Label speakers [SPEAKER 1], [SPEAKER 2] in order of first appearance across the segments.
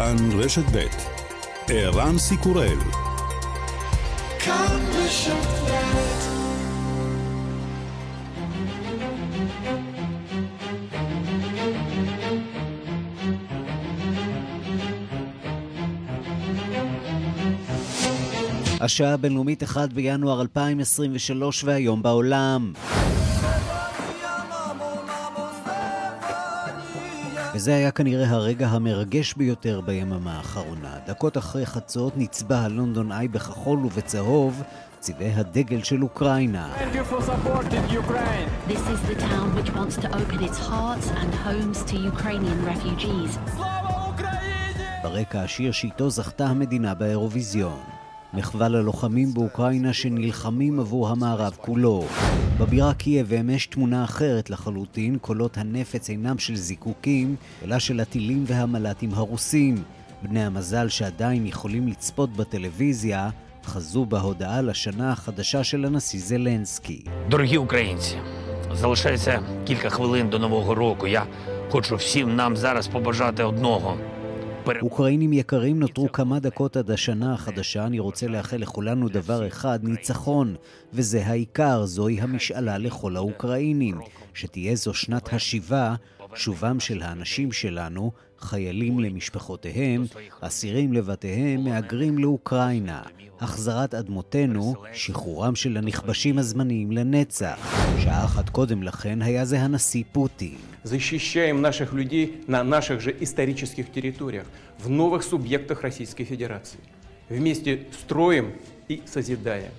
[SPEAKER 1] כאן רשת ב' ערן סיקורל כאן רשת השעה הבינלאומית 1 בינואר 2023 והיום בעולם. וזה היה כנראה הרגע המרגש ביותר ביממה האחרונה. דקות אחרי חצות נצבע הלונדון איי בכחול ובצהוב צבעי הדגל של אוקראינה. ברקע השיר שאיתו זכתה המדינה באירוויזיון. מחווה ללוחמים באוקראינה שנלחמים עבור המערב כולו. בבירה קייב אמש תמונה אחרת לחלוטין, קולות הנפץ אינם של זיקוקים, אלא של הטילים והמל"טים הרוסים. בני המזל שעדיין יכולים לצפות בטלוויזיה, חזו בהודעה לשנה החדשה של הנשיא זלנסקי.
[SPEAKER 2] דורגי אוקראינסי, залишається кілька хвилин до нового року. Я хочу всім нам зараз עוד одного –
[SPEAKER 1] אוקראינים יקרים, נותרו כמה דקות עד השנה החדשה. אני רוצה לאחל לכולנו דבר אחד, ניצחון. וזה העיקר, זוהי המשאלה לכל האוקראינים. שתהיה זו שנת השיבה, שובם של האנשים שלנו, חיילים למשפחותיהם, אסירים לבתיהם, מהגרים לאוקראינה. החזרת אדמותינו, שחרורם של הנכבשים הזמניים לנצח. שעה אחת קודם לכן היה זה הנשיא פוטין.
[SPEAKER 3] защищаем наших людей на наших же исторических территориях, в новых субъектах Российской Федерации. Вместе строим и созидаем.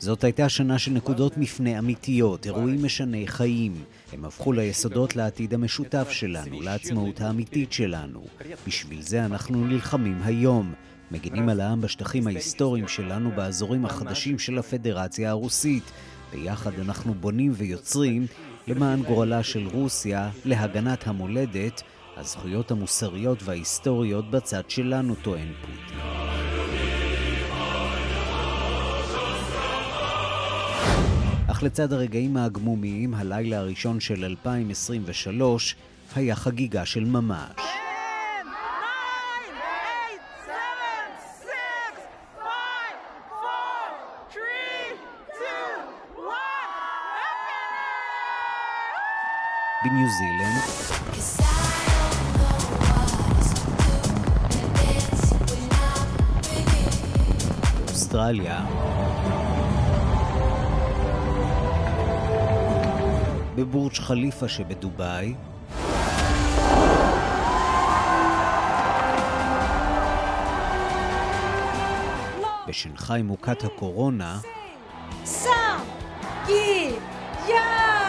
[SPEAKER 1] זאת הייתה שנה של נקודות מפנה אמיתיות, אירועים משני חיים. הם הפכו ליסודות לעתיד המשותף שלנו, לעצמאות האמיתית שלנו. בשביל זה אנחנו נלחמים היום. מגינים על העם בשטחים ההיסטוריים שלנו באזורים החדשים של הפדרציה הרוסית. ביחד אנחנו בונים ויוצרים למען גורלה של רוסיה, להגנת המולדת, הזכויות המוסריות וההיסטוריות בצד שלנו, טוען פוטין. אך לצד הרגעים הגמומיים, הלילה הראשון של 2023 היה חגיגה של ממש. בניו זילנד. אוסטרליה. בבורג' חליפה שבדובאי. בשנגחאי מוכת הקורונה. סם! גי! יא!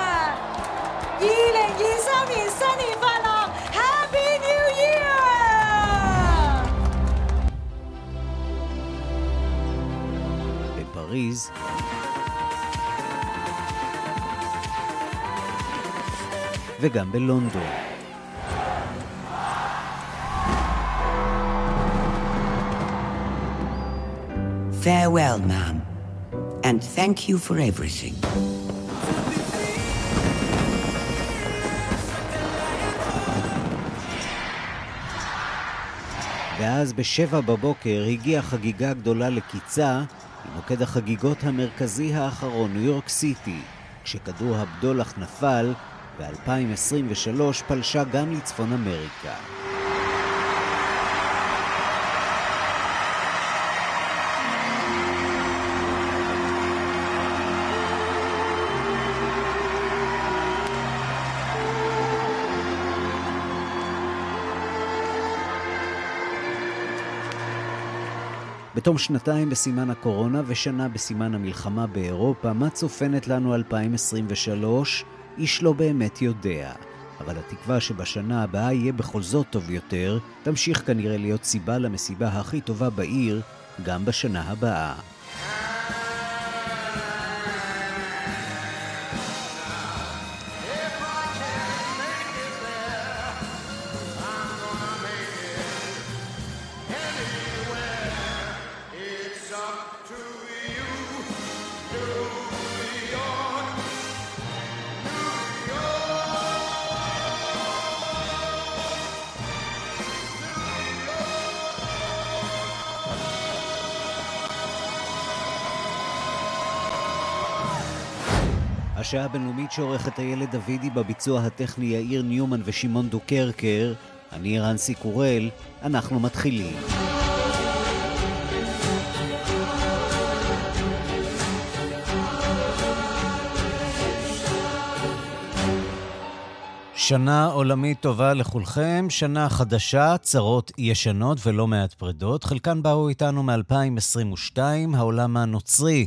[SPEAKER 1] 二零二三年新年快乐，Happy New Year！בפריז וגם בלונדון.
[SPEAKER 4] Farewell, ma'am, and thank you for everything.
[SPEAKER 1] ואז בשבע בבוקר הגיעה חגיגה גדולה לקיצה מוקד החגיגות המרכזי האחרון, ניו יורק סיטי. כשכדור הבדולח נפל, ב-2023 פלשה גם לצפון אמריקה. בתום שנתיים בסימן הקורונה ושנה בסימן המלחמה באירופה, מה צופנת לנו 2023? איש לא באמת יודע. אבל התקווה שבשנה הבאה יהיה בכל זאת טוב יותר, תמשיך כנראה להיות סיבה למסיבה הכי טובה בעיר, גם בשנה הבאה. השעה הבינלאומית שעורכת הילד דוידי בביצוע הטכני יאיר ניומן ושמעון דוקרקר. אני רנסי קורל, אנחנו מתחילים. שנה עולמית טובה לכולכם, שנה חדשה, צרות ישנות ולא מעט פרדות. חלקן באו איתנו מ-2022, העולם הנוצרי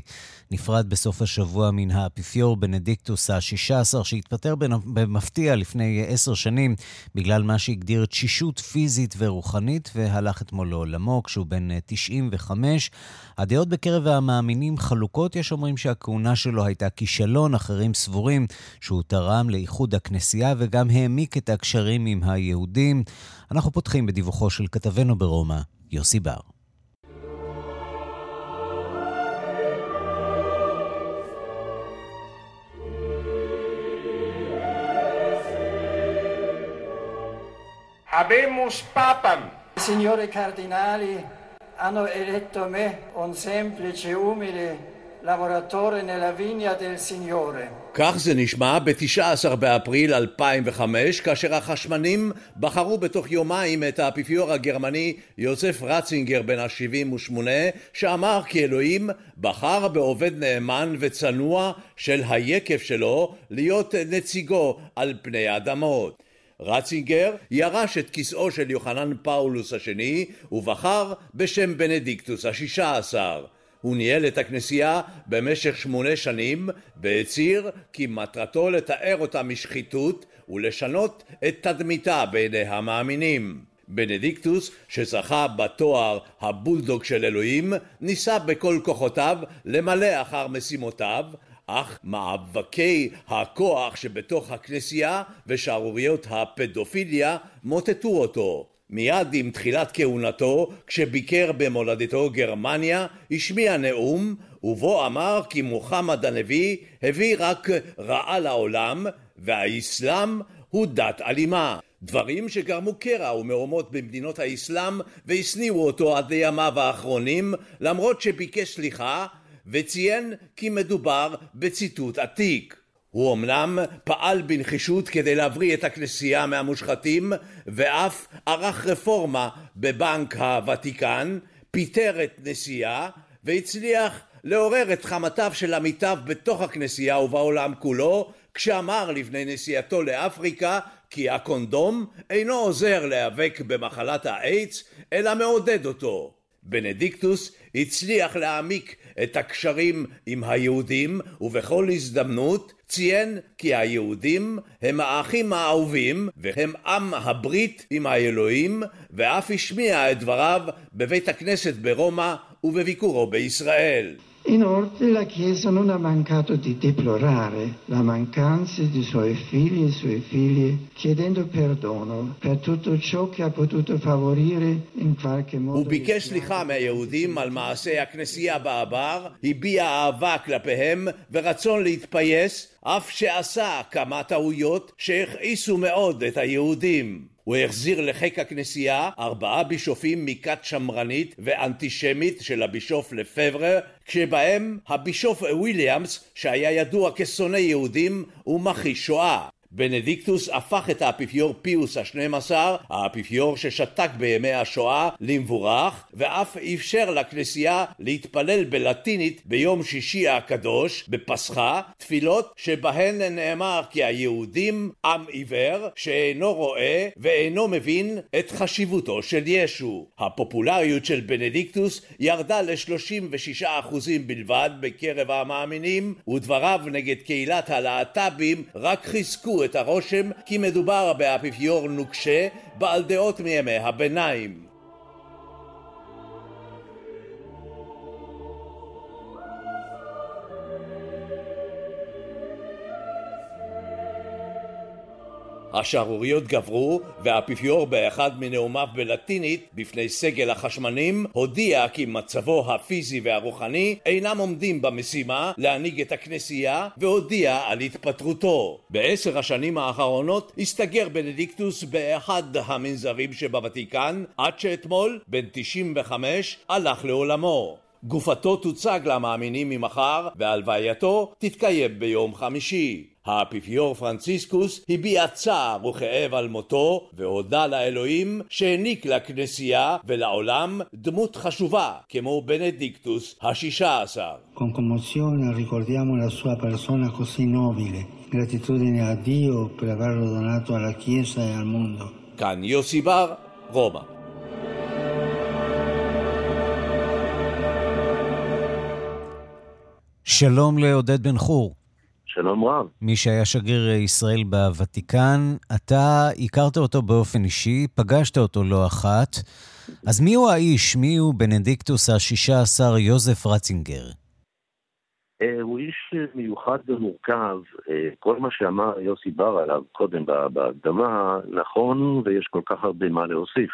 [SPEAKER 1] נפרד בסוף השבוע מן האפיפיור בנדיקטוס ה-16, שהתפטר במפתיע לפני עשר שנים בגלל מה שהגדיר תשישות פיזית ורוחנית, והלך אתמול לעולמו כשהוא בן 95. הדעות בקרב המאמינים חלוקות, יש אומרים שהכהונה שלו הייתה כישלון, אחרים סבורים שהוא תרם לאיחוד הכנסייה וגם העמיק את הקשרים עם היהודים. אנחנו פותחים בדיווחו של כתבנו ברומא, יוסי בר.
[SPEAKER 5] Habemus Papam. Signori cardinali hanno eletto me, un semplice, umile
[SPEAKER 6] כך זה נשמע ב-19 באפריל 2005, כאשר החשמנים בחרו בתוך יומיים את האפיפיור הגרמני יוסף רצינגר בן ה-78, שאמר כי אלוהים בחר בעובד נאמן וצנוע של היקף שלו להיות נציגו על פני האדמות. רצינגר ירש את כיסאו של יוחנן פאולוס השני ובחר בשם בנדיקטוס השישה עשר. הוא ניהל את הכנסייה במשך שמונה שנים והצהיר כי מטרתו לתאר אותה משחיתות ולשנות את תדמיתה בעיני המאמינים. בנדיקטוס, שזכה בתואר הבולדוג של אלוהים, ניסה בכל כוחותיו למלא אחר משימותיו, אך מאבקי הכוח שבתוך הכנסייה ושערוריות הפדופיליה מוטטו אותו. מיד עם תחילת כהונתו, כשביקר במולדתו גרמניה, השמיע נאום, ובו אמר כי מוחמד הנביא הביא רק רעה לעולם, והאסלאם הוא דת אלימה. דברים שגרמו קרע ומהומות במדינות האסלאם והשניאו אותו עד לימיו האחרונים, למרות שביקש סליחה וציין כי מדובר בציטוט עתיק. הוא אמנם פעל בנחישות כדי להבריא את הכנסייה מהמושחתים ואף ערך רפורמה בבנק הוותיקן, פיטר את נשיאה והצליח לעורר את חמתיו של עמיתיו בתוך הכנסייה ובעולם כולו כשאמר לפני נסיעתו לאפריקה כי הקונדום אינו עוזר להיאבק במחלת האיידס אלא מעודד אותו. בנדיקטוס הצליח להעמיק את הקשרים עם היהודים ובכל הזדמנות ציין כי היהודים הם האחים האהובים והם עם הברית עם האלוהים ואף השמיע את דבריו בבית הכנסת ברומא ובביקורו בישראל.
[SPEAKER 5] Inoltre la Chiesa non ha mancato di deplorare la mancanza di suoi figli e suoi figli, chiedendo perdono per tutto ciò che ha potuto favorire in qualche modo...
[SPEAKER 6] הוא ביקש סליחה מהיהודים על מעשי הכנסייה בעבר, הביע אהבה כלפיהם ורצון להתפייס, אף שעשה כמה טעויות שהכעיסו מאוד את היהודים. הוא החזיר לחיק הכנסייה ארבעה בישופים מכת שמרנית ואנטישמית של הבישוף לפברה, כשבהם הבישוף וויליאמס שהיה ידוע כשונא יהודים ומכחיש שואה. בנדיקטוס הפך את האפיפיור פיוס השנים עשר, האפיפיור ששתק בימי השואה, למבורך, ואף אפשר לכנסייה להתפלל בלטינית ביום שישי הקדוש, בפסחא, תפילות שבהן נאמר כי היהודים עם עיוור שאינו רואה ואינו מבין את חשיבותו של ישו. הפופולריות של בנדיקטוס ירדה ל-36% בלבד בקרב המאמינים, ודבריו נגד קהילת הלהט"בים רק חיזקו את הרושם כי מדובר באפיפיור נוקשה בעל דעות מימי הביניים. השערוריות גברו, והאפיפיור באחד מנאומיו בלטינית בפני סגל החשמנים הודיע כי מצבו הפיזי והרוחני אינם עומדים במשימה להנהיג את הכנסייה והודיע על התפטרותו. בעשר השנים האחרונות הסתגר בנדיקטוס באחד המנזרים שבוותיקן עד שאתמול, בן 95, הלך לעולמו. גופתו תוצג למאמינים ממחר, והלווייתו תתקיים ביום חמישי. האפיפיור פרנציסקוס הביע צער וכאב על מותו, והודה לאלוהים שהעניק לכנסייה ולעולם דמות חשובה כמו בנדיקטוס השישה עשר.
[SPEAKER 5] Con commozione ricordiamo la sua persona così nobile, gratitudine a Dio per averlo donato alla Chiesa e al mondo.
[SPEAKER 6] כאן יוסי בר, רומא.
[SPEAKER 1] שלום לעודד בן חור.
[SPEAKER 7] שלום רב.
[SPEAKER 1] מי שהיה שגריר ישראל בוותיקן, אתה הכרת אותו באופן אישי, פגשת אותו לא אחת. אז מי הוא האיש? מי הוא בנדיקטוס השישה עשר יוזף רצינגר?
[SPEAKER 7] אה, הוא איש מיוחד ומורכב. אה, כל מה שאמר יוסי בר עליו קודם בהקדמה נכון, ויש כל כך הרבה מה להוסיף.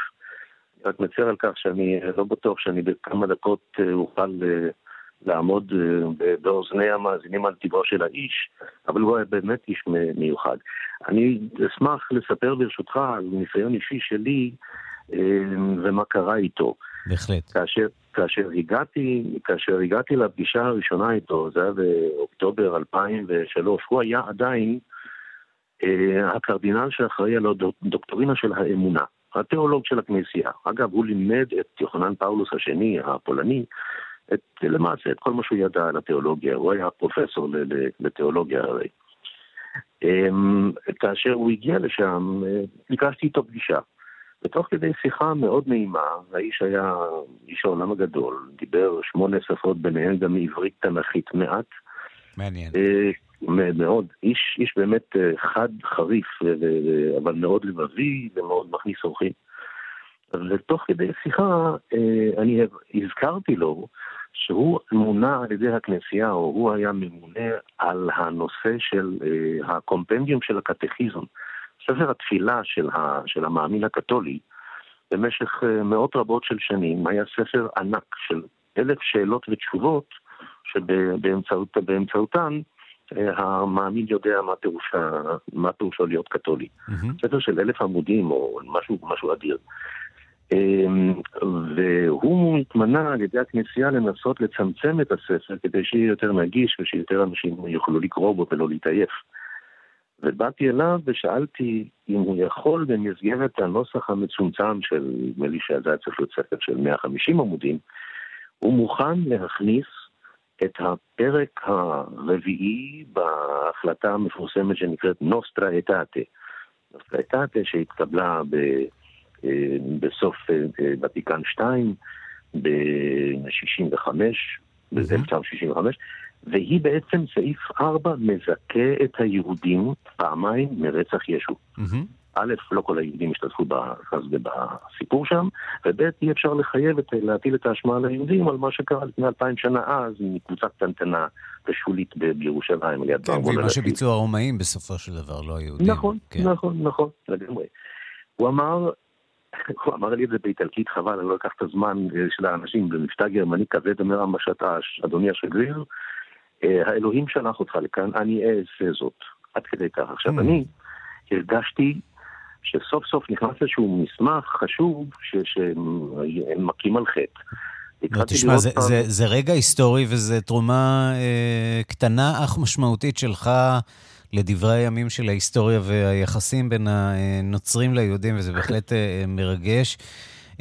[SPEAKER 7] רק מצר על כך שאני לא בטוח שאני בכמה דקות אה, אוכל לעמוד באוזני המאזינים על טבעו של האיש, אבל הוא היה באמת איש מיוחד. אני אשמח לספר ברשותך על ניסיון אישי שלי ומה קרה איתו.
[SPEAKER 1] בהחלט.
[SPEAKER 7] כאשר, כאשר הגעתי, כאשר הגעתי לפגישה הראשונה איתו, זה היה באוקטובר 2003, הוא היה עדיין אה, הקרדינל שאחראי על הדוקטורינה של האמונה, התיאולוג של הכנסייה. אגב, הוא לימד את יוחנן פאולוס השני, הפולני, את, למעשה את כל מה שהוא ידע על התיאולוגיה, הוא היה פרופסור לתיאולוגיה הרי. אה, כאשר הוא הגיע לשם, אה, ביקשתי איתו פגישה. ותוך כדי שיחה מאוד נעימה, האיש היה איש העולם הגדול, דיבר שמונה שפות, ביניהן גם עברית תנכית מעט.
[SPEAKER 1] מעניין.
[SPEAKER 7] אה, מאוד. איש, איש באמת אה, חד, חריף, אבל מאוד לבבי ומאוד מכניס אורחים. ותוך כדי שיחה אה, אני הזכרתי לו שהוא מונה על ידי הכנסייה, או הוא היה ממונה על הנושא של הקומפנדיום של הקטכיזם. ספר התפילה של, ה, של המאמין הקתולי במשך אה, מאות רבות של שנים היה ספר ענק של אלף שאלות ותשובות שבאמצעותן אה, המאמין יודע מה, פירוש, מה פירושו להיות קתולי. Mm-hmm. ספר של אלף עמודים או משהו, משהו אדיר. אמ, והוא התמנה על ידי הכנסייה לנסות לצמצם את הספר כדי שיהיה יותר נגיש ושיותר אנשים יוכלו לקרוא בו ולא להתעייף. ובאתי אליו ושאלתי אם הוא יכול במסגרת הנוסח המצומצם של, נדמה לי שזה היה צריך להיות ספר של 150 עמודים, הוא מוכן להכניס את הפרק הרביעי בהחלטה המפורסמת שנקראת נוסטרה אטאטה. נוסטרה אטאטה שהתקבלה ב, בסוף אה, ותיקן 2 ב-65, ב-1965, והיא בעצם, סעיף 4 מזכה את היהודים פעמיים מרצח ישו. א', לא כל היהודים השתתפו בסיפור שם, וב', אי אפשר לחייב, את, להטיל את האשמה על היהודים על מה שקרה לפני אלפיים שנה אז, מקבוצה קטנטנה ושולית בירושלים.
[SPEAKER 1] כן, ומה שביצעו הרומאים בסופו של דבר, לא היהודים.
[SPEAKER 7] נכון, כן. נכון, נכון, לגמרי. הוא אמר, הוא אמר לי את זה באיטלקית, חבל, אני לא אקח את הזמן אה, של האנשים, במבטא גרמני כבד אומר המשט, אדוני השגריר, אה, האלוהים שלח אותך לכאן, אני אעשה זאת. עד כדי כך. עכשיו, mm. אני הרגשתי שסוף סוף נכנס איזשהו מסמך חשוב שהם מכים על חטא.
[SPEAKER 1] לא, תשמע, זה, פעם... זה, זה רגע היסטורי וזו תרומה אה, קטנה אך משמעותית שלך לדברי הימים של ההיסטוריה והיחסים בין הנוצרים ליהודים, וזה בהחלט אה, מרגש.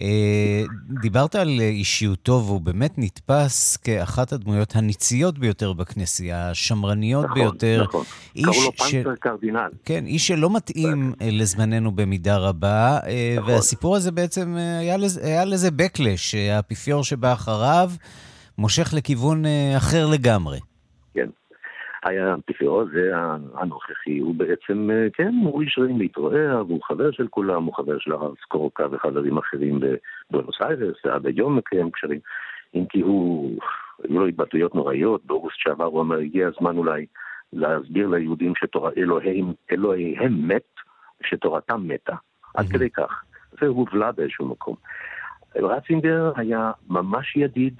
[SPEAKER 1] אה, דיברת על אישיותו, והוא באמת נתפס כאחת הדמויות הניציות ביותר בכנסייה, השמרניות
[SPEAKER 7] נכון,
[SPEAKER 1] ביותר.
[SPEAKER 7] נכון, נכון. קראו לו פנצר קרדינל.
[SPEAKER 1] כן, איש שלא מתאים אה, לזמננו במידה רבה, נכון. והסיפור הזה בעצם, היה לזה, היה לזה backlash, האפיפיור שבא אחריו מושך לכיוון אחר לגמרי.
[SPEAKER 7] היה האפיפיור הזה הנוכחי, הוא בעצם, אה, כן, הוא איש רעים להתרועע, והוא חבר של כולם, הוא חבר של הרב סקורקה וחברים אחרים בבונוס איירס, ועד היום מקיים קשרים, אם כי הוא, היו לו התבטאויות נוראיות, באוגוסט שעבר הוא אמר, הגיע הזמן אולי להסביר ליהודים שאלוהיהם מת, ושתורתם מתה, עד כדי כך. זה הובלה באיזשהו מקום. רצינגר היה ממש ידיד,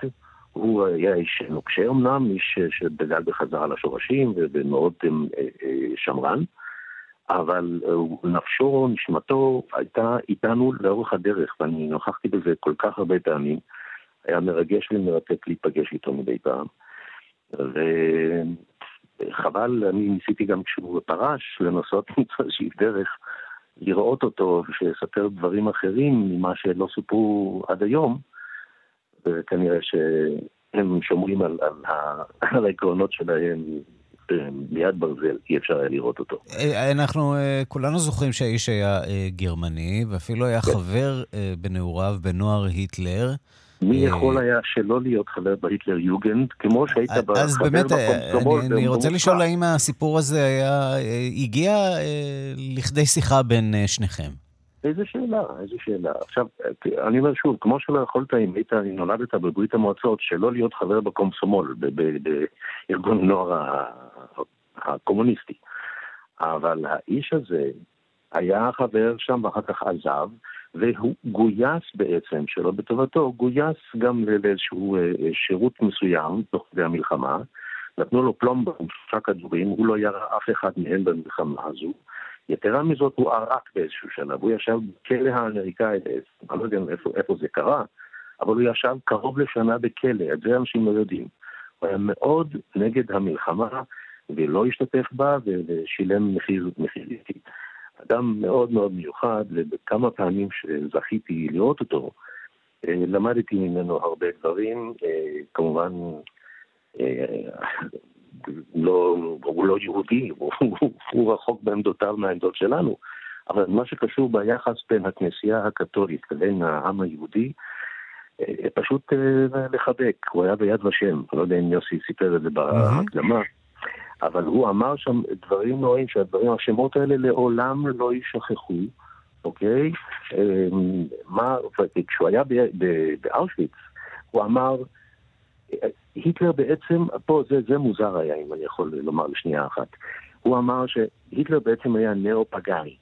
[SPEAKER 7] הוא היה איש נוקשה אמנם, איש שדגל בחזרה לשורשים ומאוד אה, אה, שמרן, אבל אה, נפשו, נשמתו, הייתה איתנו לאורך הדרך, ואני נוכחתי בזה כל כך הרבה פעמים. היה מרגש ומרתק להיפגש איתו מדי פעם. וחבל, אני ניסיתי גם כשהוא פרש לנסות למצוא איזושהי דרך לראות אותו ושיספר דברים אחרים ממה שלא סופרו עד היום, וכנראה שהם שומרים על, על, על העקרונות שלהם ביד ברזל, אי אפשר היה לראות אותו.
[SPEAKER 1] אה, אנחנו אה, כולנו זוכרים שהאיש היה אה, גרמני, ואפילו היה כן. חבר בנעוריו בנוער היטלר.
[SPEAKER 7] מי יכול היה שלא להיות חבר בהיטלר יוגנד, כמו שהיית חבר
[SPEAKER 1] אז באמת, אני, רוצה לשאול האם הסיפור הזה היה, הגיע לכדי שיחה בין שניכם.
[SPEAKER 7] איזה שאלה, איזה שאלה. עכשיו, אני אומר שוב, כמו שלא יכולת אם היית, נולדת בברית המועצות, שלא להיות חבר בקומסומול, בארגון נוער הקומוניסטי. אבל האיש הזה היה חבר שם ואחר כך עזב, והוא גויס בעצם, שלא בטובתו, גויס גם לאיזשהו אה, שירות מסוים תוך כדי המלחמה. נתנו לו פלומבום, שלושה כדורים, הוא לא ירה אף אחד מהם במלחמה הזו. יתרה מזאת, הוא ערק באיזשהו שלב, הוא ישב בכלא האמריקאי, אני לא יודע איפה, איפה זה קרה, אבל הוא ישב קרוב לשנה בכלא, את זה אנשים לא יודעים. הוא היה מאוד נגד המלחמה, ולא השתתף בה, ושילם מחיר, מחיר איטי. אדם מאוד מאוד מיוחד, וכמה פעמים שזכיתי לראות אותו, אה, למדתי ממנו הרבה דברים, אה, כמובן, אה, לא, הוא לא יהודי, הוא, הוא רחוק בעמדותיו מהעמדות שלנו, אבל מה שקשור ביחס בין הכנסייה הקתולית לבין העם היהודי, פשוט לחבק, הוא היה ביד ושם, אני לא יודע אם יוסי סיפר את זה בהקדמה. אבל הוא אמר שם דברים נוראים, שהדברים, השמות האלה לעולם לא יישכחו, אוקיי? אמ, מה, כשהוא היה באושוויץ, הוא אמר, היטלר בעצם, פה זה, זה מוזר היה, אם אני יכול לומר לשנייה אחת. הוא אמר שהיטלר בעצם היה נאו-פגאי.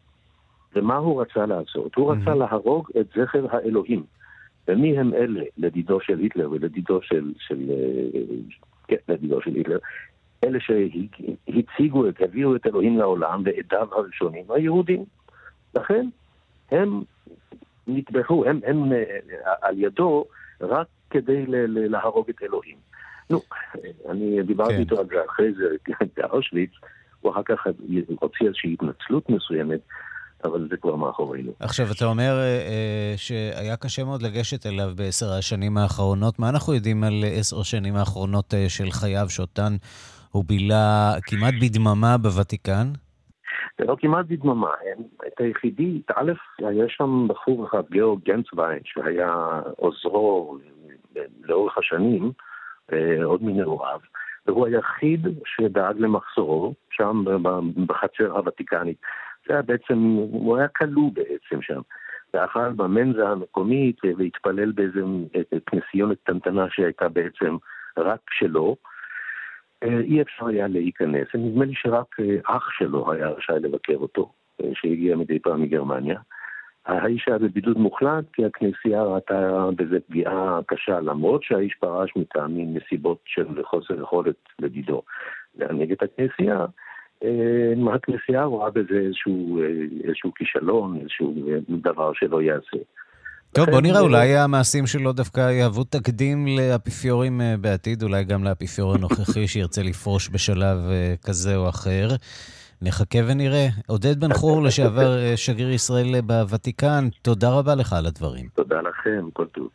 [SPEAKER 7] ומה הוא רצה לעשות? הוא רצה להרוג את זכר האלוהים. ומי הם אלה, לדידו של היטלר ולדידו של, של, אה, כן, לדידו של היטלר? אלה שהציגו, הביאו את אלוהים לעולם ועדיו הראשונים, היהודים. לכן הם נטבחו, הם, הם אה, על ידו רק כדי להרוג את אלוהים. נו, אני דיברתי כן. איתו על זה אחרי זה באושוויץ, הוא אחר כך הוציא איזושהי התנצלות מסוימת. אבל זה כבר מאחורינו.
[SPEAKER 1] עכשיו, אתה אומר אה, אה, שהיה קשה מאוד לגשת אליו בעשר השנים האחרונות. מה אנחנו יודעים על עשר השנים האחרונות אה, של חייו, שאותן הוא בילה כמעט בדממה בוותיקן?
[SPEAKER 7] זה לא כמעט בדממה, את היחידי, א', היה שם בחור אחד, גיאורג גנצוויין, שהיה עוזרו לאורך השנים, אה, עוד מנעוריו, והוא היחיד שדאג למחסורו, שם בחצר הוותיקנית. זה היה בעצם, הוא היה כלוא בעצם שם. ואכל במנזה המקומית והתפלל באיזה כנסיונת קטנטנה שהייתה בעצם רק שלו. אה, אי אפשר היה להיכנס. נדמה לי שרק אה, אח שלו היה רשאי לבקר אותו, אה, שהגיע מדי פעם מגרמניה. האיש היה בבידוד מוחלט כי הכנסייה ראתה בזה פגיעה קשה, למרות שהאיש פרש מטעמים נסיבות של חוסר יכולת לדידו להנהיג את הכנסייה. הכנסייה רואה בזה איזשהו, איזשהו כישלון, איזשהו דבר שלא ייעשה.
[SPEAKER 1] טוב, בוא נראה, אולי המעשים שלו דווקא יהוו תקדים לאפיפיורים אה, בעתיד, אולי גם לאפיפיור הנוכחי שירצה לפרוש בשלב אה, כזה או אחר. נחכה ונראה. עודד בן חור, לשעבר אה, שגריר ישראל בוותיקן, תודה רבה לך על הדברים.
[SPEAKER 7] תודה לכם, כל טוב.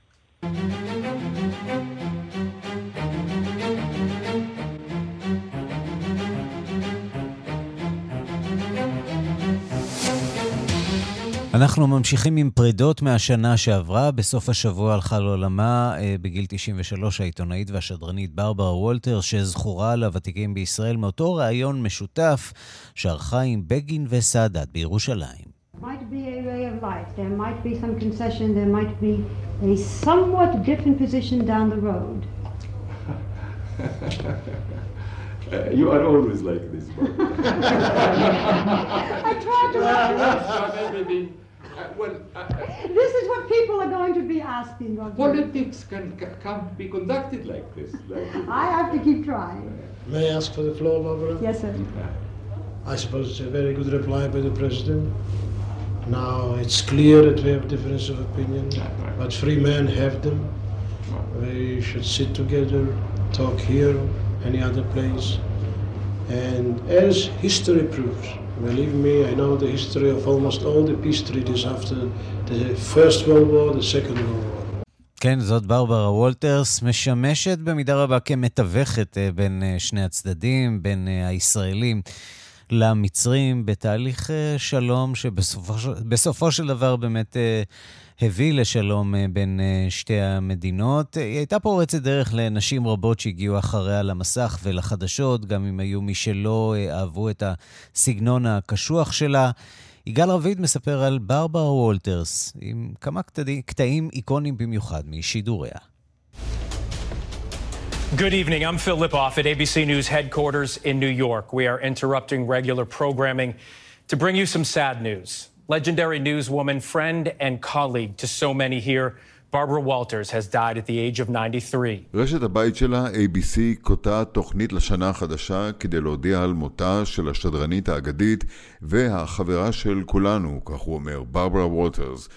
[SPEAKER 1] אנחנו ממשיכים עם פרידות מהשנה שעברה. בסוף השבוע הלכה לעולמה אה, בגיל 93 העיתונאית והשדרנית ברברה וולטר, שזכורה לוותיקים בישראל מאותו ראיון משותף שערכה עם בגין וסאדאת בירושלים. might be a ray of light, there might be some concession, there might be a somewhat different position down the road.
[SPEAKER 8] Uh, you are always like this.
[SPEAKER 9] I tried to. well, uh, this is what people are going to be asking. Roger.
[SPEAKER 8] Politics can, can't be conducted like this. Like
[SPEAKER 9] I have to keep trying.
[SPEAKER 10] May I ask for the floor, Barbara?
[SPEAKER 9] Yes, sir.
[SPEAKER 10] I suppose it's a very good reply by the President. Now, it's clear that we have difference of opinion, but free men have them. We should sit together, talk here, any other place. And as history proves, believe me, I know the history of almost all the peace treaties after the First World War, the Second World War.
[SPEAKER 1] כן, זאת ברברה וולטרס, משמשת במידה רבה כמתווכת אה, בין אה, שני הצדדים, בין אה, הישראלים למצרים, בתהליך שלום שבסופו של דבר באמת הביא לשלום בין שתי המדינות. היא הייתה פורצת דרך לנשים רבות שהגיעו אחריה למסך ולחדשות, גם אם היו מי שלא אהבו את הסגנון הקשוח שלה. יגאל רביד מספר על ברברה וולטרס, עם כמה קטעים איקונים במיוחד משידוריה.
[SPEAKER 11] Good evening. I'm Phil Lipoff at ABC News headquarters in New York. We are interrupting regular programming to bring you some sad news. Legendary newswoman, friend, and colleague to so many here, Barbara Walters has died at the age of 93.
[SPEAKER 12] רשת הבית שלה, ABC, קוטעת תוכנית לשנה החדשה כדי להודיע על מותה של השדרנית האגדית והחברה של כולנו, כך הוא אומר, ברברה וולטרס.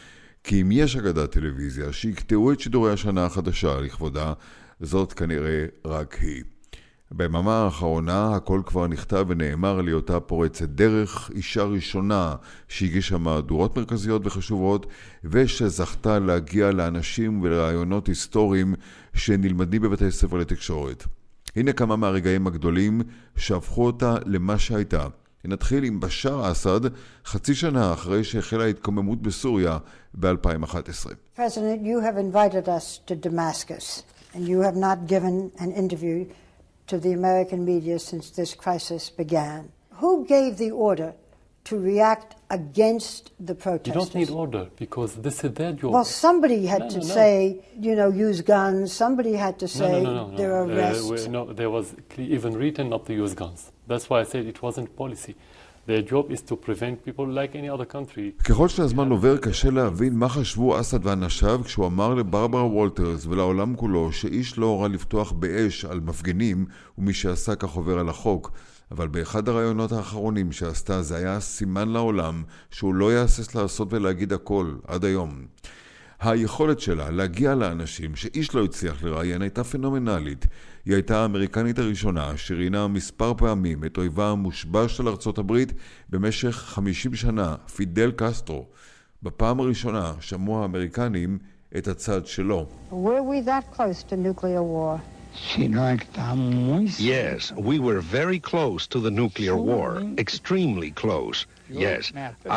[SPEAKER 12] כי אם יש אגדת טלוויזיה שיקטעו את שידורי השנה החדשה לכבודה, זאת כנראה רק היא. ביממה האחרונה הכל כבר נכתב ונאמר על היותה פורצת דרך, אישה ראשונה שהגישה מהדורות מרכזיות וחשובות ושזכתה להגיע לאנשים ולרעיונות היסטוריים שנלמדים בבתי ספר לתקשורת. הנה כמה מהרגעים הגדולים שהפכו אותה למה שהייתה. נתחיל עם בשאר אסד, חצי שנה אחרי שהחלה ההתקוממות בסוריה ב-2011.
[SPEAKER 13] President, you have invited us to Damascus, and you have not given an interview to the American media since this crisis began. Who gave the order to react against the protesters?
[SPEAKER 14] You don't need order because this is their job.
[SPEAKER 13] Well, somebody had
[SPEAKER 14] no,
[SPEAKER 13] to
[SPEAKER 14] no, no.
[SPEAKER 13] say, you know, use guns. Somebody had to say
[SPEAKER 14] no, no, no,
[SPEAKER 13] there are arrests.
[SPEAKER 14] Uh, no, there was even written not to use guns. That's why I said it wasn't policy.
[SPEAKER 12] ככל שהזמן עובר קשה להבין מה חשבו אסד ואנשיו כשהוא אמר לברברה וולטרס ולעולם כולו שאיש לא הורה לפתוח באש על מפגינים ומי שעשה כך עובר על החוק. אבל באחד הראיונות האחרונים שעשתה זה היה סימן לעולם שהוא לא יהסס לעשות ולהגיד הכל עד היום. היכולת שלה להגיע לאנשים שאיש לא הצליח לראיין הייתה פנומנלית. היא הייתה האמריקנית הראשונה שראיינה מספר פעמים את אויבה המושבע של ארצות הברית במשך 50 שנה, פידל קסטרו. בפעם הראשונה שמעו האמריקנים את הצד שלו.
[SPEAKER 13] Were we that close to?
[SPEAKER 15] Yes, we were very close to the nuclear war, extremely close. Yes,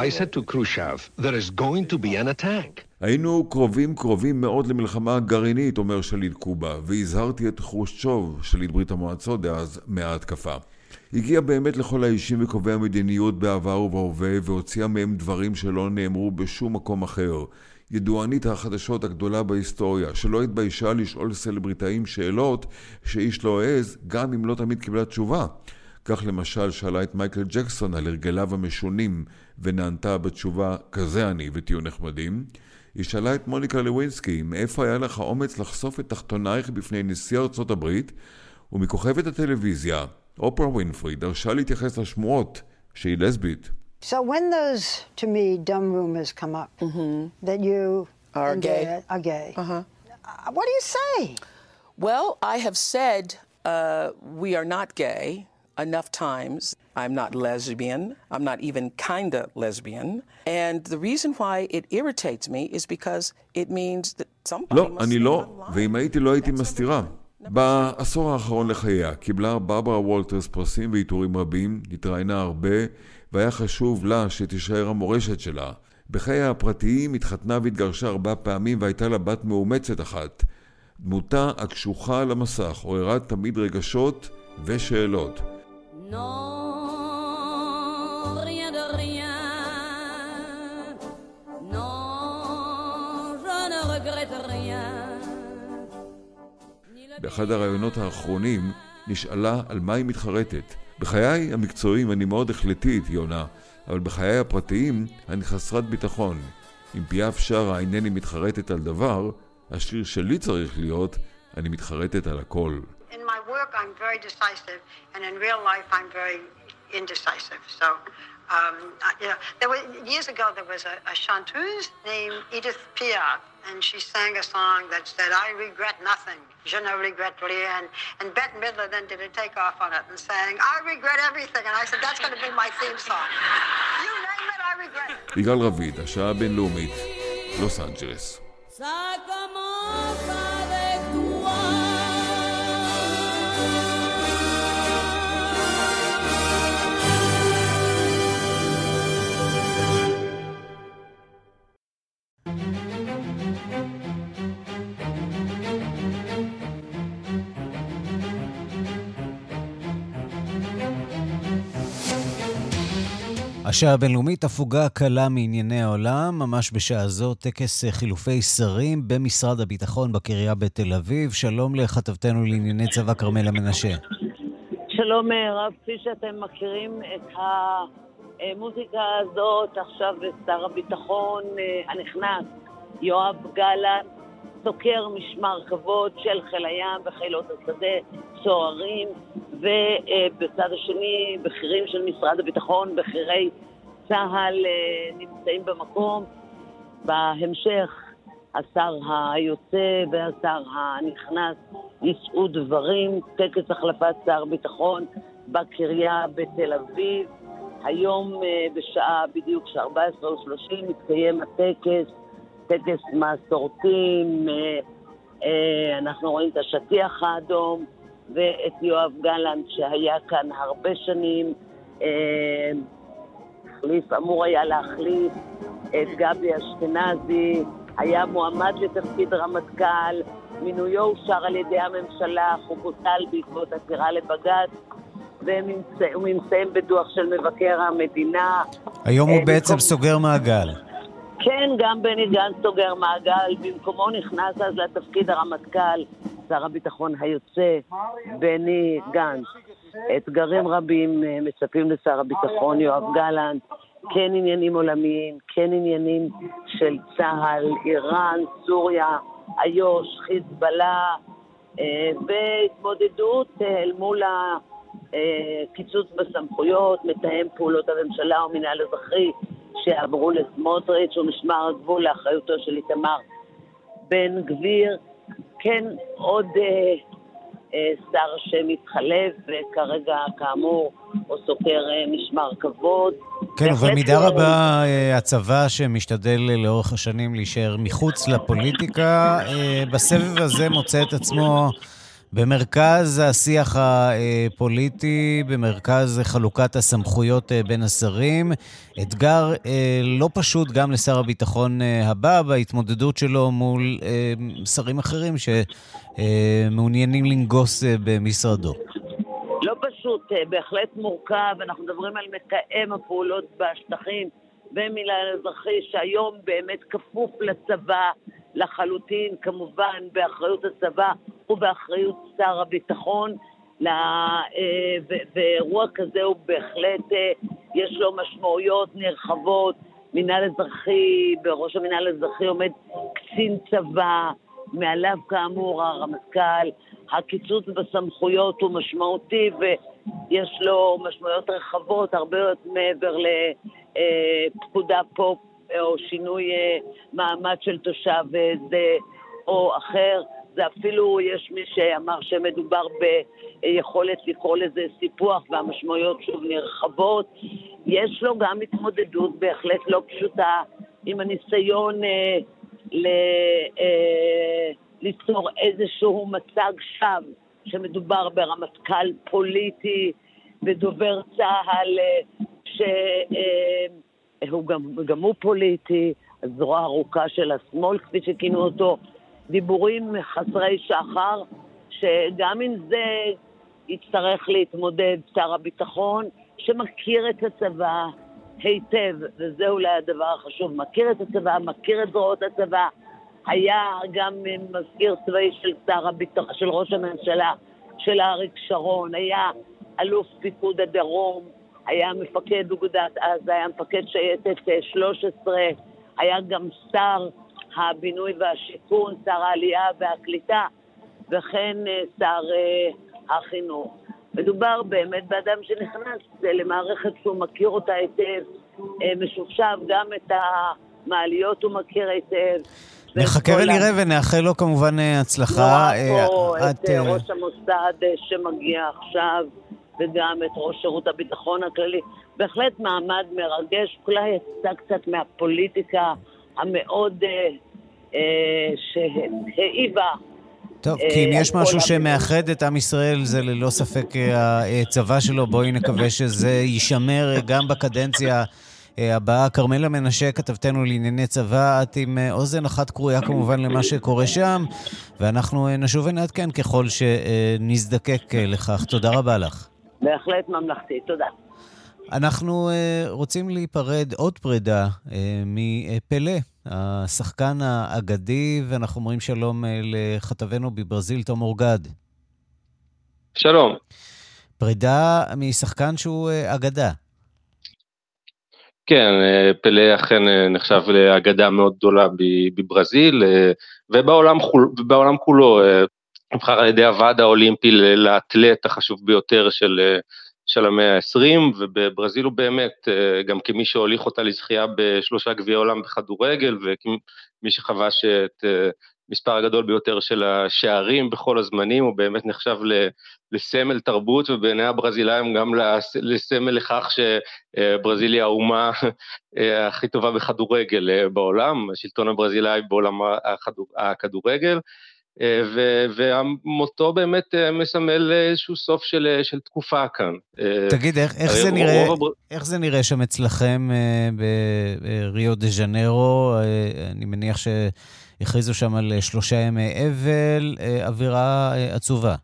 [SPEAKER 15] I said to Khrushchev, there is going to be an attack.
[SPEAKER 12] היינו קרובים קרובים מאוד למלחמה גרעינית, אומר שליט קובה, והזהרתי את חרושצ'וב, שליט ברית המועצות דאז, מההתקפה. הגיע באמת לכל האישים וקובעי המדיניות בעבר ובהווה, והוציאה מהם דברים שלא נאמרו בשום מקום אחר. ידוענית החדשות הגדולה בהיסטוריה, שלא התביישה לשאול סלבריטאים שאלות שאיש לא העז, גם אם לא תמיד קיבלה תשובה. כך למשל שאלה את מייקל ג'קסון על הרגליו המשונים, ונענתה בתשובה כזה אני ותהיו נחמדים. היא שאלה את מוניקה לווינסקי, מאיפה היה לך אומץ לחשוף את תחתונייך בפני נשיא ארצות הברית? ומכוכבת הטלוויזיה, אופרה ווינפרי, דרשה להתייחס לשמועות שהיא לסבית.
[SPEAKER 13] So when those, to me, dumb rumors come up that you
[SPEAKER 16] Are
[SPEAKER 13] and
[SPEAKER 16] gay.
[SPEAKER 13] Dad are gay,
[SPEAKER 16] Uh-huh.
[SPEAKER 13] uh, what do you say?
[SPEAKER 16] Well, I have said uh, we are not gay enough times. I'm not lesbian. I'm not even kinda lesbian. And the reason why it irritates me is because it means that somebody
[SPEAKER 12] לא,
[SPEAKER 16] must
[SPEAKER 12] אני
[SPEAKER 16] be
[SPEAKER 12] לא,
[SPEAKER 16] online.
[SPEAKER 12] ואם הייתי לא הייתי מסתירה. בעשור האחרון לחייה קיבלה ברברה וולטרס פרסים ועיטורים רבים, התראיינה הרבה, והיה חשוב לה שתישאר המורשת שלה. בחייה הפרטיים התחתנה והתגרשה ארבע פעמים והייתה לה בת מאומצת אחת. דמותה הקשוחה על המסך עוררה תמיד רגשות ושאלות.
[SPEAKER 17] Rien.
[SPEAKER 12] באחד הראיונות האחרונים נשאלה על מה היא מתחרטת. בחיי המקצועיים אני מאוד החלטית, היא עונה, אבל בחיי הפרטיים אני חסרת ביטחון. אם פיאף שרה אינני מתחרטת על דבר, השיר שלי צריך להיות אני מתחרטת על הכל.
[SPEAKER 13] In my work, I'm very decisive, and in real life, I'm very indecisive. So Um, uh, you know, there were, years ago there was a, a chanteuse named Edith Piaf, and she sang a song that said, "I regret nothing, je ne regrette rien." And Bette Midler then did a takeoff on it and sang, "I regret everything," and I said, "That's going to be my theme song." You name it, I regret it.
[SPEAKER 12] יגאל רביד, השעה הבינלאומית, לוס אנג'לס.
[SPEAKER 1] השעה הבינלאומית הפוגה קלה מענייני העולם, ממש בשעה זו טקס חילופי שרים במשרד הביטחון בקריה בתל אביב. שלום לכתבתנו לענייני צבא כרמלה מנשה.
[SPEAKER 18] שלום רב, כפי שאתם מכירים את המוזיקה הזאת, עכשיו שר הביטחון אה, הנכנס, יואב גלנט, סוקר משמר כבוד של חיל הים וחילות השדה, סוהרים, ובצד השני בכירים של משרד הביטחון, בכירי צה"ל אה, נמצאים במקום. בהמשך השר היוצא והשר הנכנס יישאו דברים, טקס החלפת שר ביטחון בקריה בתל אביב. היום אה, בשעה בדיוק של 14:30 מתקיים הטקס, טקס מסורתי, אה, אנחנו רואים את השטיח האדום ואת יואב גלנט שהיה כאן הרבה שנים, החליף, אמור היה להחליף את גבי אשכנזי, היה מועמד לתפקיד רמטכ"ל, מינויו אושר על ידי הממשלה, הוא בוטל בעקבות עתירה לבג"ץ. והוא מסיים בדוח של מבקר המדינה.
[SPEAKER 1] היום הוא בעצם סוגר מעגל.
[SPEAKER 18] כן, גם בני גנץ סוגר מעגל. במקומו נכנס אז לתפקיד הרמטכ"ל, שר הביטחון היוצא, בני גנץ. אתגרים רבים אה, מצפים לשר הביטחון יואב גלנט, כן עניינים עולמיים, כן עניינים של צה"ל, איראן, סוריה, איו"ש, חיזבאללה, אה, והתמודדות אה, אל מול הקיצוץ בסמכויות, מתאם פעולות הממשלה ומינהל אזרחי שעברו לסמוטריץ' ומשמר הגבול לאחריותו של איתמר בן גביר. כן, עוד אה, אה, שר שמתחלף, וכרגע, כאמור, הוא סוקר אה, משמר כבוד.
[SPEAKER 1] כן, ובמידה רבה אה, הצבא שמשתדל לאורך השנים להישאר מחוץ לפוליטיקה, אה, בסבב הזה מוצא את עצמו במרכז השיח הפוליטי, במרכז חלוקת הסמכויות אה, בין השרים. אתגר אה, לא פשוט גם לשר הביטחון אה, הבא בהתמודדות שלו מול שרים אחרים שמעוניינים לנגוס במשרדו.
[SPEAKER 18] לא פשוט, בהחלט מורכב. אנחנו מדברים על מתאם הפעולות בשטחים ומינהל אזרחי, שהיום באמת כפוף לצבא. לחלוטין, כמובן באחריות הצבא ובאחריות שר הביטחון. אה, ואירוע כזה הוא בהחלט, אה, יש לו משמעויות נרחבות. מינהל אזרחי, בראש המינהל האזרחי עומד קצין צבא, מעליו כאמור הרמטכ"ל. הקיצוץ בסמכויות הוא משמעותי ויש לו משמעויות רחבות, הרבה יותר מעבר לפקודה אה, פה או שינוי אה, מעמד של תושב אה, זה או אחר. זה אפילו, יש מי שאמר שמדובר ביכולת לקרוא לזה סיפוח והמשמעויות שוב נרחבות. יש לו גם התמודדות בהחלט לא פשוטה עם הניסיון אה, ל, אה, ליצור איזשהו מצג שווא שמדובר ברמטכ"ל פוליטי ודובר צה"ל אה, ש... אה, הוא גם, גם הוא פוליטי, הזרוע הארוכה של השמאל, כפי שכינו אותו, דיבורים חסרי שחר, שגם עם זה יצטרך להתמודד שר הביטחון, שמכיר את הצבא היטב, וזה אולי הדבר החשוב, מכיר את הצבא, מכיר את זרועות הצבא, היה גם מזכיר צבאי של שר הביטחון, של ראש הממשלה, של אריק שרון, היה אלוף פיקוד הדרום, היה מפקד אוגדת עזה, היה מפקד שייטת 13, היה גם שר הבינוי והשיכון, שר העלייה והקליטה, וכן אה, שר אה, החינוך. מדובר באמת באדם שנכנס למערכת שהוא מכיר אותה היטב, אה, משופשף, גם את המעליות הוא מכיר היטב.
[SPEAKER 1] נחכה ונראה ונאחל לו כמובן אה, הצלחה.
[SPEAKER 18] רואה פה
[SPEAKER 1] אה,
[SPEAKER 18] את אה, ראש המוסד אה, שמגיע עכשיו, וגם את ראש שירות הביטחון הכללי. בהחלט מעמד מרגש, אולי יצא קצת מהפוליטיקה המאוד אה, אה, שהעיבה.
[SPEAKER 1] טוב,
[SPEAKER 18] אה,
[SPEAKER 1] כי אם יש משהו
[SPEAKER 18] המדינה.
[SPEAKER 1] שמאחד את עם ישראל זה ללא ספק אה, הצבא שלו, בואי נקווה שזה יישמר אה, גם בקדנציה אה, הבאה. כרמלה מנשה, כתבתנו לענייני צבא, את עם אוזן אחת כרויה כמובן למה שקורה שם, ואנחנו נשוב ונעדכן ככל שנזדקק לכך. תודה רבה לך.
[SPEAKER 18] בהחלט ממלכתי, תודה.
[SPEAKER 1] אנחנו uh, רוצים להיפרד, עוד פרידה, uh, מפלא, השחקן האגדי, ואנחנו אומרים שלום uh, לכתבנו בברזיל, תום אורגד.
[SPEAKER 19] שלום.
[SPEAKER 1] פרידה משחקן שהוא uh, אגדה.
[SPEAKER 19] כן, פלא אכן נחשב לאגדה מאוד גדולה ב- בברזיל, ובעולם, חול, ובעולם כולו נבחר על ידי הוועד האולימפי לאתלט החשוב ביותר של, אה, של המאה ה-20, ובברזיל הוא באמת, אה, גם כמי שהוליך אותה לזכייה בשלושה גביעי עולם בכדורגל, וכמי שחבש את אה, מספר הגדול ביותר של השערים בכל הזמנים, הוא באמת נחשב לסמל תרבות, ובעיני הברזילאים גם לס- לסמל לכך שברזיל היא האומה הכי טובה בכדורגל בעולם, השלטון הברזילאי בעולם הכדור- הכדורגל. אה, ו- ומותו באמת אה, מסמל איזשהו סוף של, אה, של תקופה כאן.
[SPEAKER 1] תגיד, איך, איך, זה
[SPEAKER 19] רוב
[SPEAKER 1] נראה,
[SPEAKER 19] הבר-
[SPEAKER 1] איך זה נראה שם אצלכם בריו דה ז'נרו? אני מניח שהכריזו שם על שלושה ימי אבל, אווירה עצובה.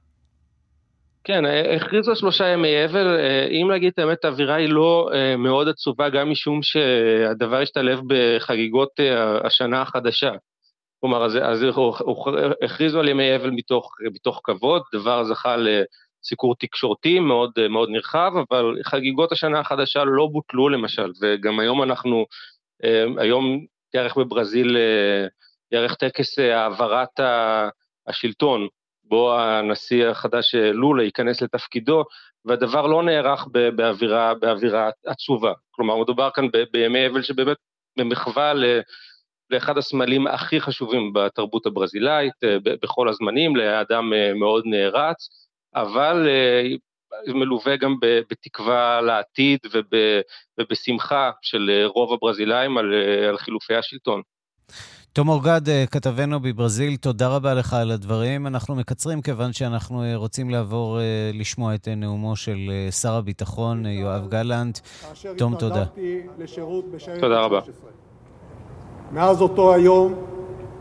[SPEAKER 19] כן, הכריזו שלושה ימי אבל, אם להגיד את האמת, האווירה היא לא מאוד עצובה, גם משום שהדבר השתלב בחגיגות השנה החדשה. כלומר, אז, אז הכריזו על ימי אבל מתוך, מתוך כבוד, דבר זכה לסיקור תקשורתי מאוד, מאוד נרחב, אבל חגיגות השנה החדשה לא בוטלו למשל, וגם היום אנחנו, אה, היום יערך בברזיל, אה, יערך טקס אה, העברת השלטון, בו הנשיא החדש לולה ייכנס לתפקידו, והדבר לא נערך באווירה, באווירה עצובה. כלומר, מדובר כאן בימי אבל שבאמת במחווה ל... לאחד הסמלים הכי חשובים בתרבות הברזילאית אה, בכל הזמנים, לאדם אה, מאוד נערץ, אבל אה, מלווה גם בתקווה לעתיד וב- ובשמחה של רוב הברזילאים על, על חילופי השלטון.
[SPEAKER 1] תום אורגד, כתבנו בברזיל, תודה רבה לך על הדברים. אנחנו מקצרים כיוון שאנחנו רוצים לעבור לשמוע את נאומו של שר הביטחון יואב גלנט. תום, תודה.
[SPEAKER 19] תודה רבה.
[SPEAKER 20] 13. מאז אותו היום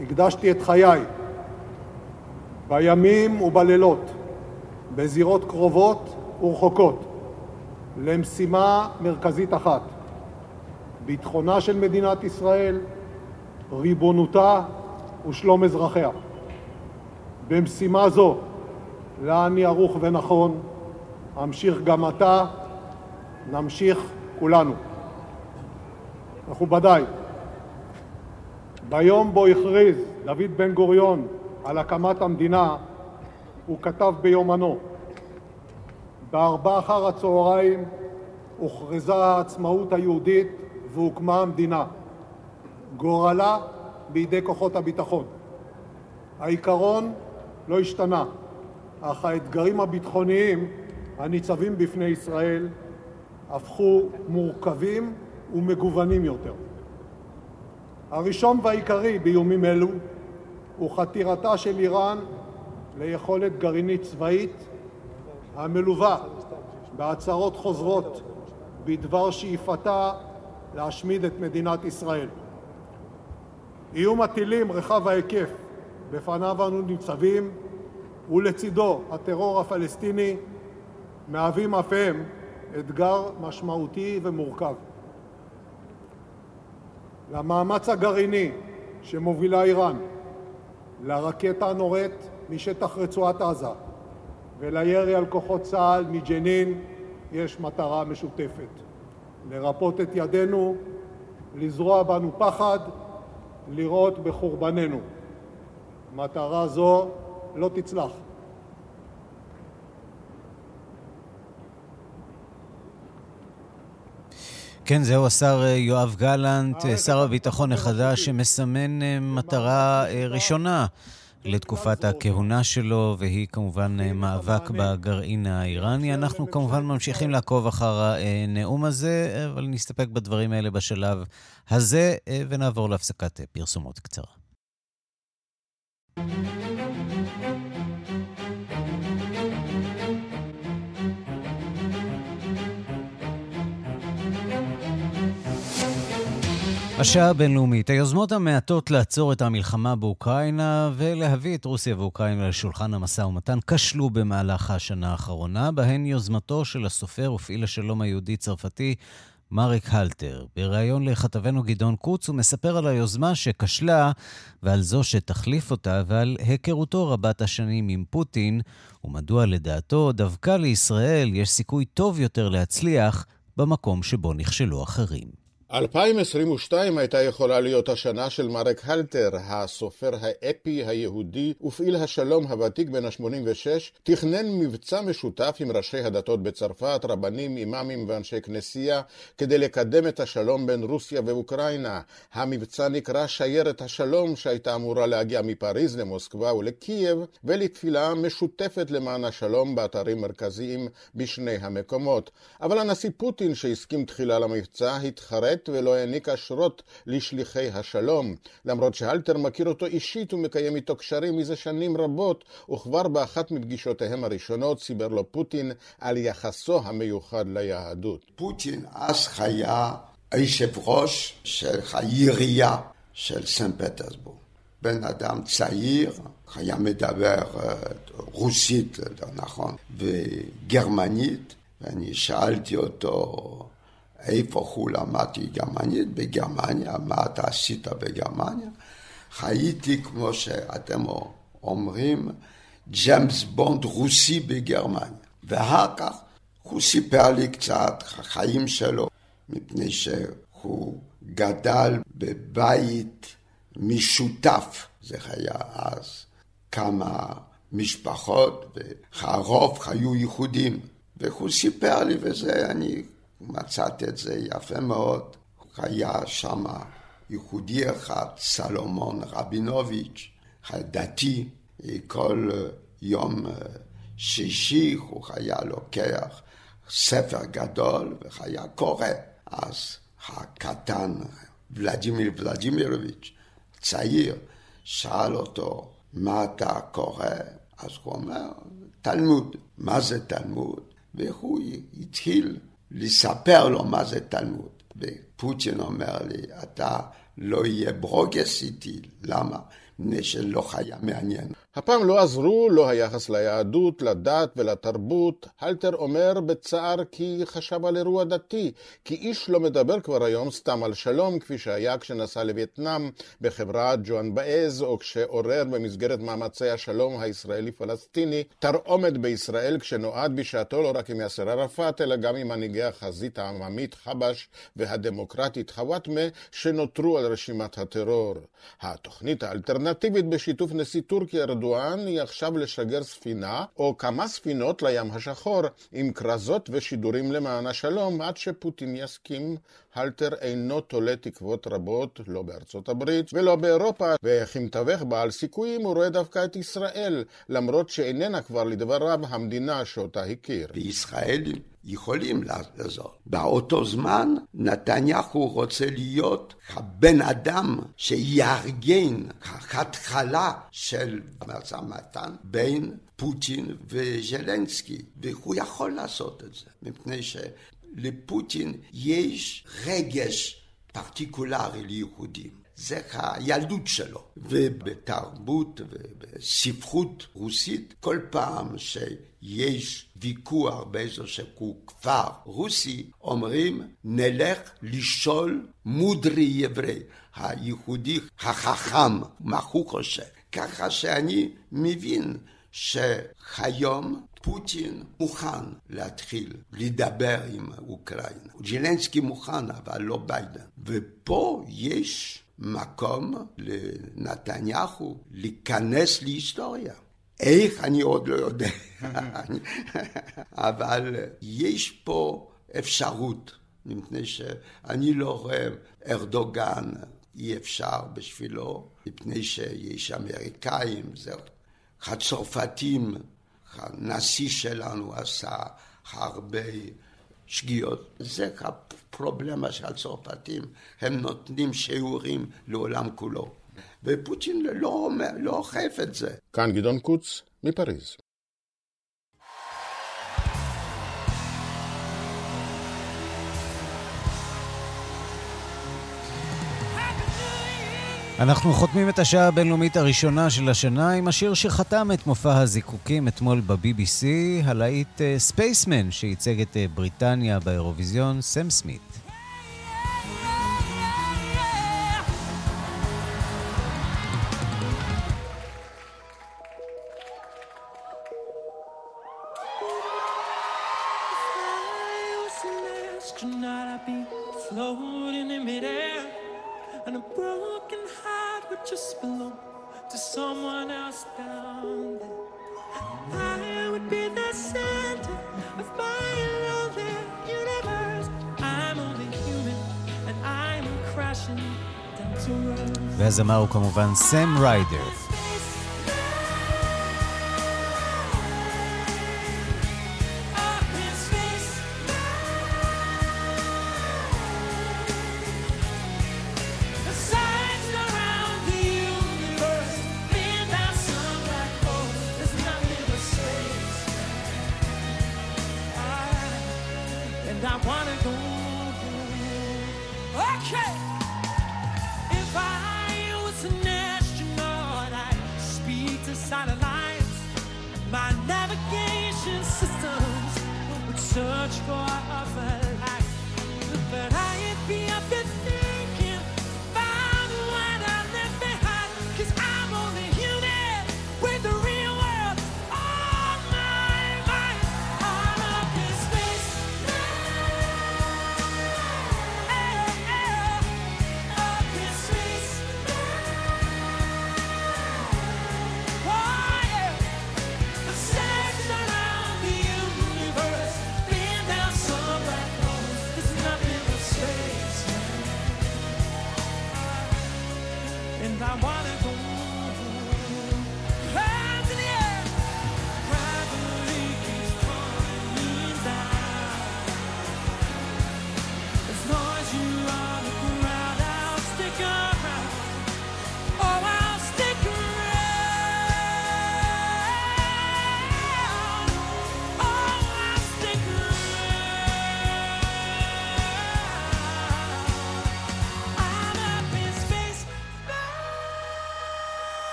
[SPEAKER 20] הקדשתי את חיי, בימים ובלילות, בזירות קרובות ורחוקות, למשימה מרכזית אחת, ביטחונה של מדינת ישראל, ריבונותה ושלום אזרחיה. במשימה זו, לה אני ערוך ונכון, אמשיך גם עתה, נמשיך כולנו. מכובדיי, ביום בו הכריז דוד בן גוריון על הקמת המדינה, הוא כתב ביומנו: בארבע אחר הצהריים הוכרזה העצמאות היהודית והוקמה המדינה. גורלה בידי כוחות הביטחון. העיקרון לא השתנה, אך האתגרים הביטחוניים הניצבים בפני ישראל הפכו מורכבים ומגוונים יותר. הראשון והעיקרי באיומים אלו הוא חתירתה של איראן ליכולת גרעינית צבאית המלווה בהצהרות חוזרות בדבר שאיפתה להשמיד את מדינת ישראל. איום הטילים רחב ההיקף בפניו אנו ניצבים ולצידו הטרור הפלסטיני מהווים אף הם אתגר משמעותי ומורכב. למאמץ הגרעיני שמובילה איראן, לרקטה הנורית משטח רצועת עזה ולירי על כוחות צה"ל מג'נין יש מטרה משותפת: לרפות את ידינו, לזרוע בנו פחד, לראות בחורבננו. מטרה זו לא תצלח.
[SPEAKER 1] כן, זהו השר יואב גלנט, שר הביטחון החדש, שמסמן מטרה ראשונה לתקופת הכהונה שלו, והיא כמובן מאבק בגרעין האיראני. אנחנו כמובן ממשיכים לעקוב אחר הנאום הזה, אבל נסתפק בדברים האלה בשלב הזה, ונעבור להפסקת פרסומות קצרה. השעה הבינלאומית, היוזמות המעטות לעצור את המלחמה באוקראינה ולהביא את רוסיה ואוקראינה לשולחן המשא ומתן כשלו במהלך השנה האחרונה, בהן יוזמתו של הסופר ופעיל השלום היהודי-צרפתי מריק הלטר. בריאיון לכתבנו גדעון קוץ הוא מספר על היוזמה שכשלה ועל זו שתחליף אותה ועל היכרותו רבת השנים עם פוטין, ומדוע לדעתו דווקא לישראל יש סיכוי טוב יותר להצליח במקום שבו נכשלו אחרים.
[SPEAKER 21] 2022 הייתה יכולה להיות השנה של מרק הלטר, הסופר האפי היהודי ופעיל השלום הוותיק בן ה-86, תכנן מבצע משותף עם ראשי הדתות בצרפת, רבנים, אימאמים ואנשי כנסייה, כדי לקדם את השלום בין רוסיה ואוקראינה. המבצע נקרא שיירת השלום, שהייתה אמורה להגיע מפריז למוסקבה ולקייב, ולתפילה משותפת למען השלום באתרים מרכזיים בשני המקומות. אבל הנשיא פוטין, שהסכים תחילה למבצע, התחרט מת ולא העניק אשרות לשליחי השלום. למרות שאלתר מכיר אותו אישית ומקיים איתו קשרים מזה שנים רבות, וכבר באחת מפגישותיהם הראשונות סיבר לו פוטין על יחסו המיוחד ליהדות.
[SPEAKER 22] פוטין אז היה היושב ראש של העירייה של סן פטרסבורג. בן אדם צעיר, היה מדבר אה, רוסית, נכון, וגרמנית, ואני שאלתי אותו איפה הוא למדתי גרמנית? בגרמניה. מה אתה עשית בגרמניה? חייתי, כמו שאתם אומרים, ג'יימס בונד רוסי בגרמניה. ואחר כך הוא סיפר לי קצת החיים שלו, מפני שהוא גדל בבית משותף, זה היה אז כמה משפחות, והרוב היו יהודים. והוא סיפר לי, וזה אני מצאתי את זה יפה מאוד. היה שם יהודי אחד, סלומון רבינוביץ', דתי, כל יום שישי הוא היה לוקח ספר גדול והיה קורא. אז הקטן, ולדימיר ולדימירוביץ', צעיר, שאל אותו, מה אתה קורא? אז הוא אומר, תלמוד. מה זה תלמוד? והוא התחיל לספר לו מה זה תלמוד. ופוטין אומר לי, אתה לא יהיה ברוגס איתי, למה? מפני שלא היה מעניין.
[SPEAKER 21] הפעם לא עזרו לא היחס ליהדות, לדת ולתרבות. הלטר אומר בצער כי חשב על אירוע דתי, כי איש לא מדבר כבר היום סתם על שלום, כפי שהיה כשנסע לווייטנאם בחברת ג'ואן באז, או כשעורר במסגרת מאמצי השלום הישראלי-פלסטיני תרעומת בישראל, כשנועד בשעתו לא רק עם יאסר ערפאת, אלא גם עם מנהיגי החזית העממית חבש והדמוקרטית חוואטמה, שנותרו על רשימת הטרור. התוכנית האלטרנטיבית בשיתוף נשיא טורקיה ארדואן היא עכשיו לשגר ספינה או כמה ספינות לים השחור עם כרזות ושידורים למען השלום עד שפוטין יסכים. הלטר אינו תולה תקוות רבות, לא בארצות הברית ולא באירופה, וכמתווך בעל סיכויים הוא רואה דווקא את ישראל, למרות שאיננה כבר לדבריו המדינה שאותה הכיר.
[SPEAKER 22] בישראל יכולים לעזור. באותו זמן נתניהו רוצה להיות הבן אדם שיארגן התחלה של משא ומתן בין פוטין וז'לנסקי, והוא יכול לעשות את זה, מפני שלפוטין יש רגש פרטיקולרי ליהודים. זה הילדות שלו. ובתרבות ובספרות רוסית, כל פעם שיש ויכוח באיזשהו כפר רוסי, אומרים נלך לשאול מודרי עברי, היהודי החכם, מה הוא חושב. ככה שאני מבין שהיום פוטין מוכן להתחיל לדבר עם אוקראינה. ג'ילנסקי מוכן, אבל לא ביידן. ופה יש מקום לנתניהו להיכנס להיסטוריה. איך אני עוד לא יודע, אבל יש פה אפשרות מפני שאני לא רואה ארדוגן, אי אפשר בשבילו, מפני שיש אמריקאים, זהו. הצרפתים, הנשיא שלנו עשה הרבה שגיאות. זה הפרובלמה של הצרפתים, הם נותנים שיעורים לעולם כולו. ופוטין לא, לא אוכף את זה.
[SPEAKER 21] כאן גדעון קוץ, מפריז.
[SPEAKER 23] אנחנו חותמים את השעה הבינלאומית הראשונה של השנה עם השיר שחתם את מופע הזיקוקים אתמול ב-BBC, הלהיט ספייסמן, uh, שייצג את uh, בריטניה באירוויזיון, סם סמית. והזמר הוא כמובן סם ריידר.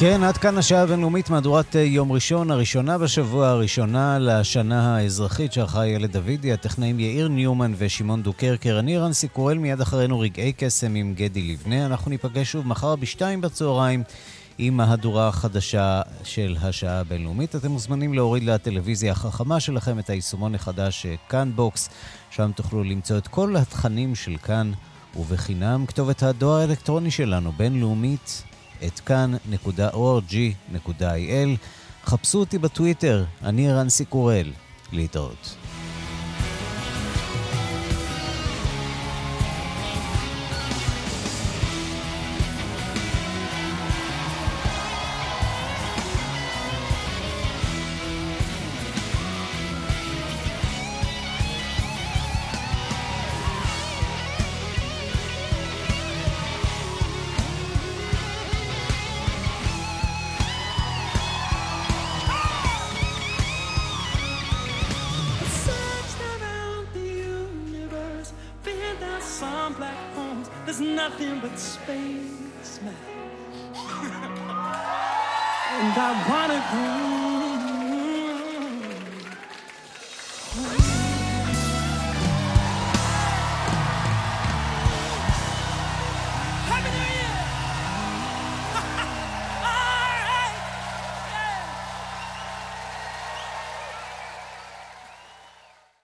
[SPEAKER 23] כן, עד כאן השעה הבינלאומית, מהדורת אה, יום ראשון, הראשונה בשבוע, הראשונה לשנה האזרחית שערכה ילד דוידי, הטכנאים יאיר ניומן ושמעון דוקרקר. אני ערן סיקורל, מיד אחרינו רגעי קסם עם גדי לבנה. אנחנו ניפגש שוב מחר בשתיים בצהריים עם מהדורה החדשה של השעה הבינלאומית. אתם מוזמנים להוריד לטלוויזיה החכמה שלכם את היישומון החדש אה, כאן בוקס, שם תוכלו למצוא את כל התכנים של כאן, ובחינם כתובת הדואר האלקטרוני שלנו, בינלאומית. את כאן.org.il. חפשו אותי בטוויטר, אני רנסי קורל. להתראות.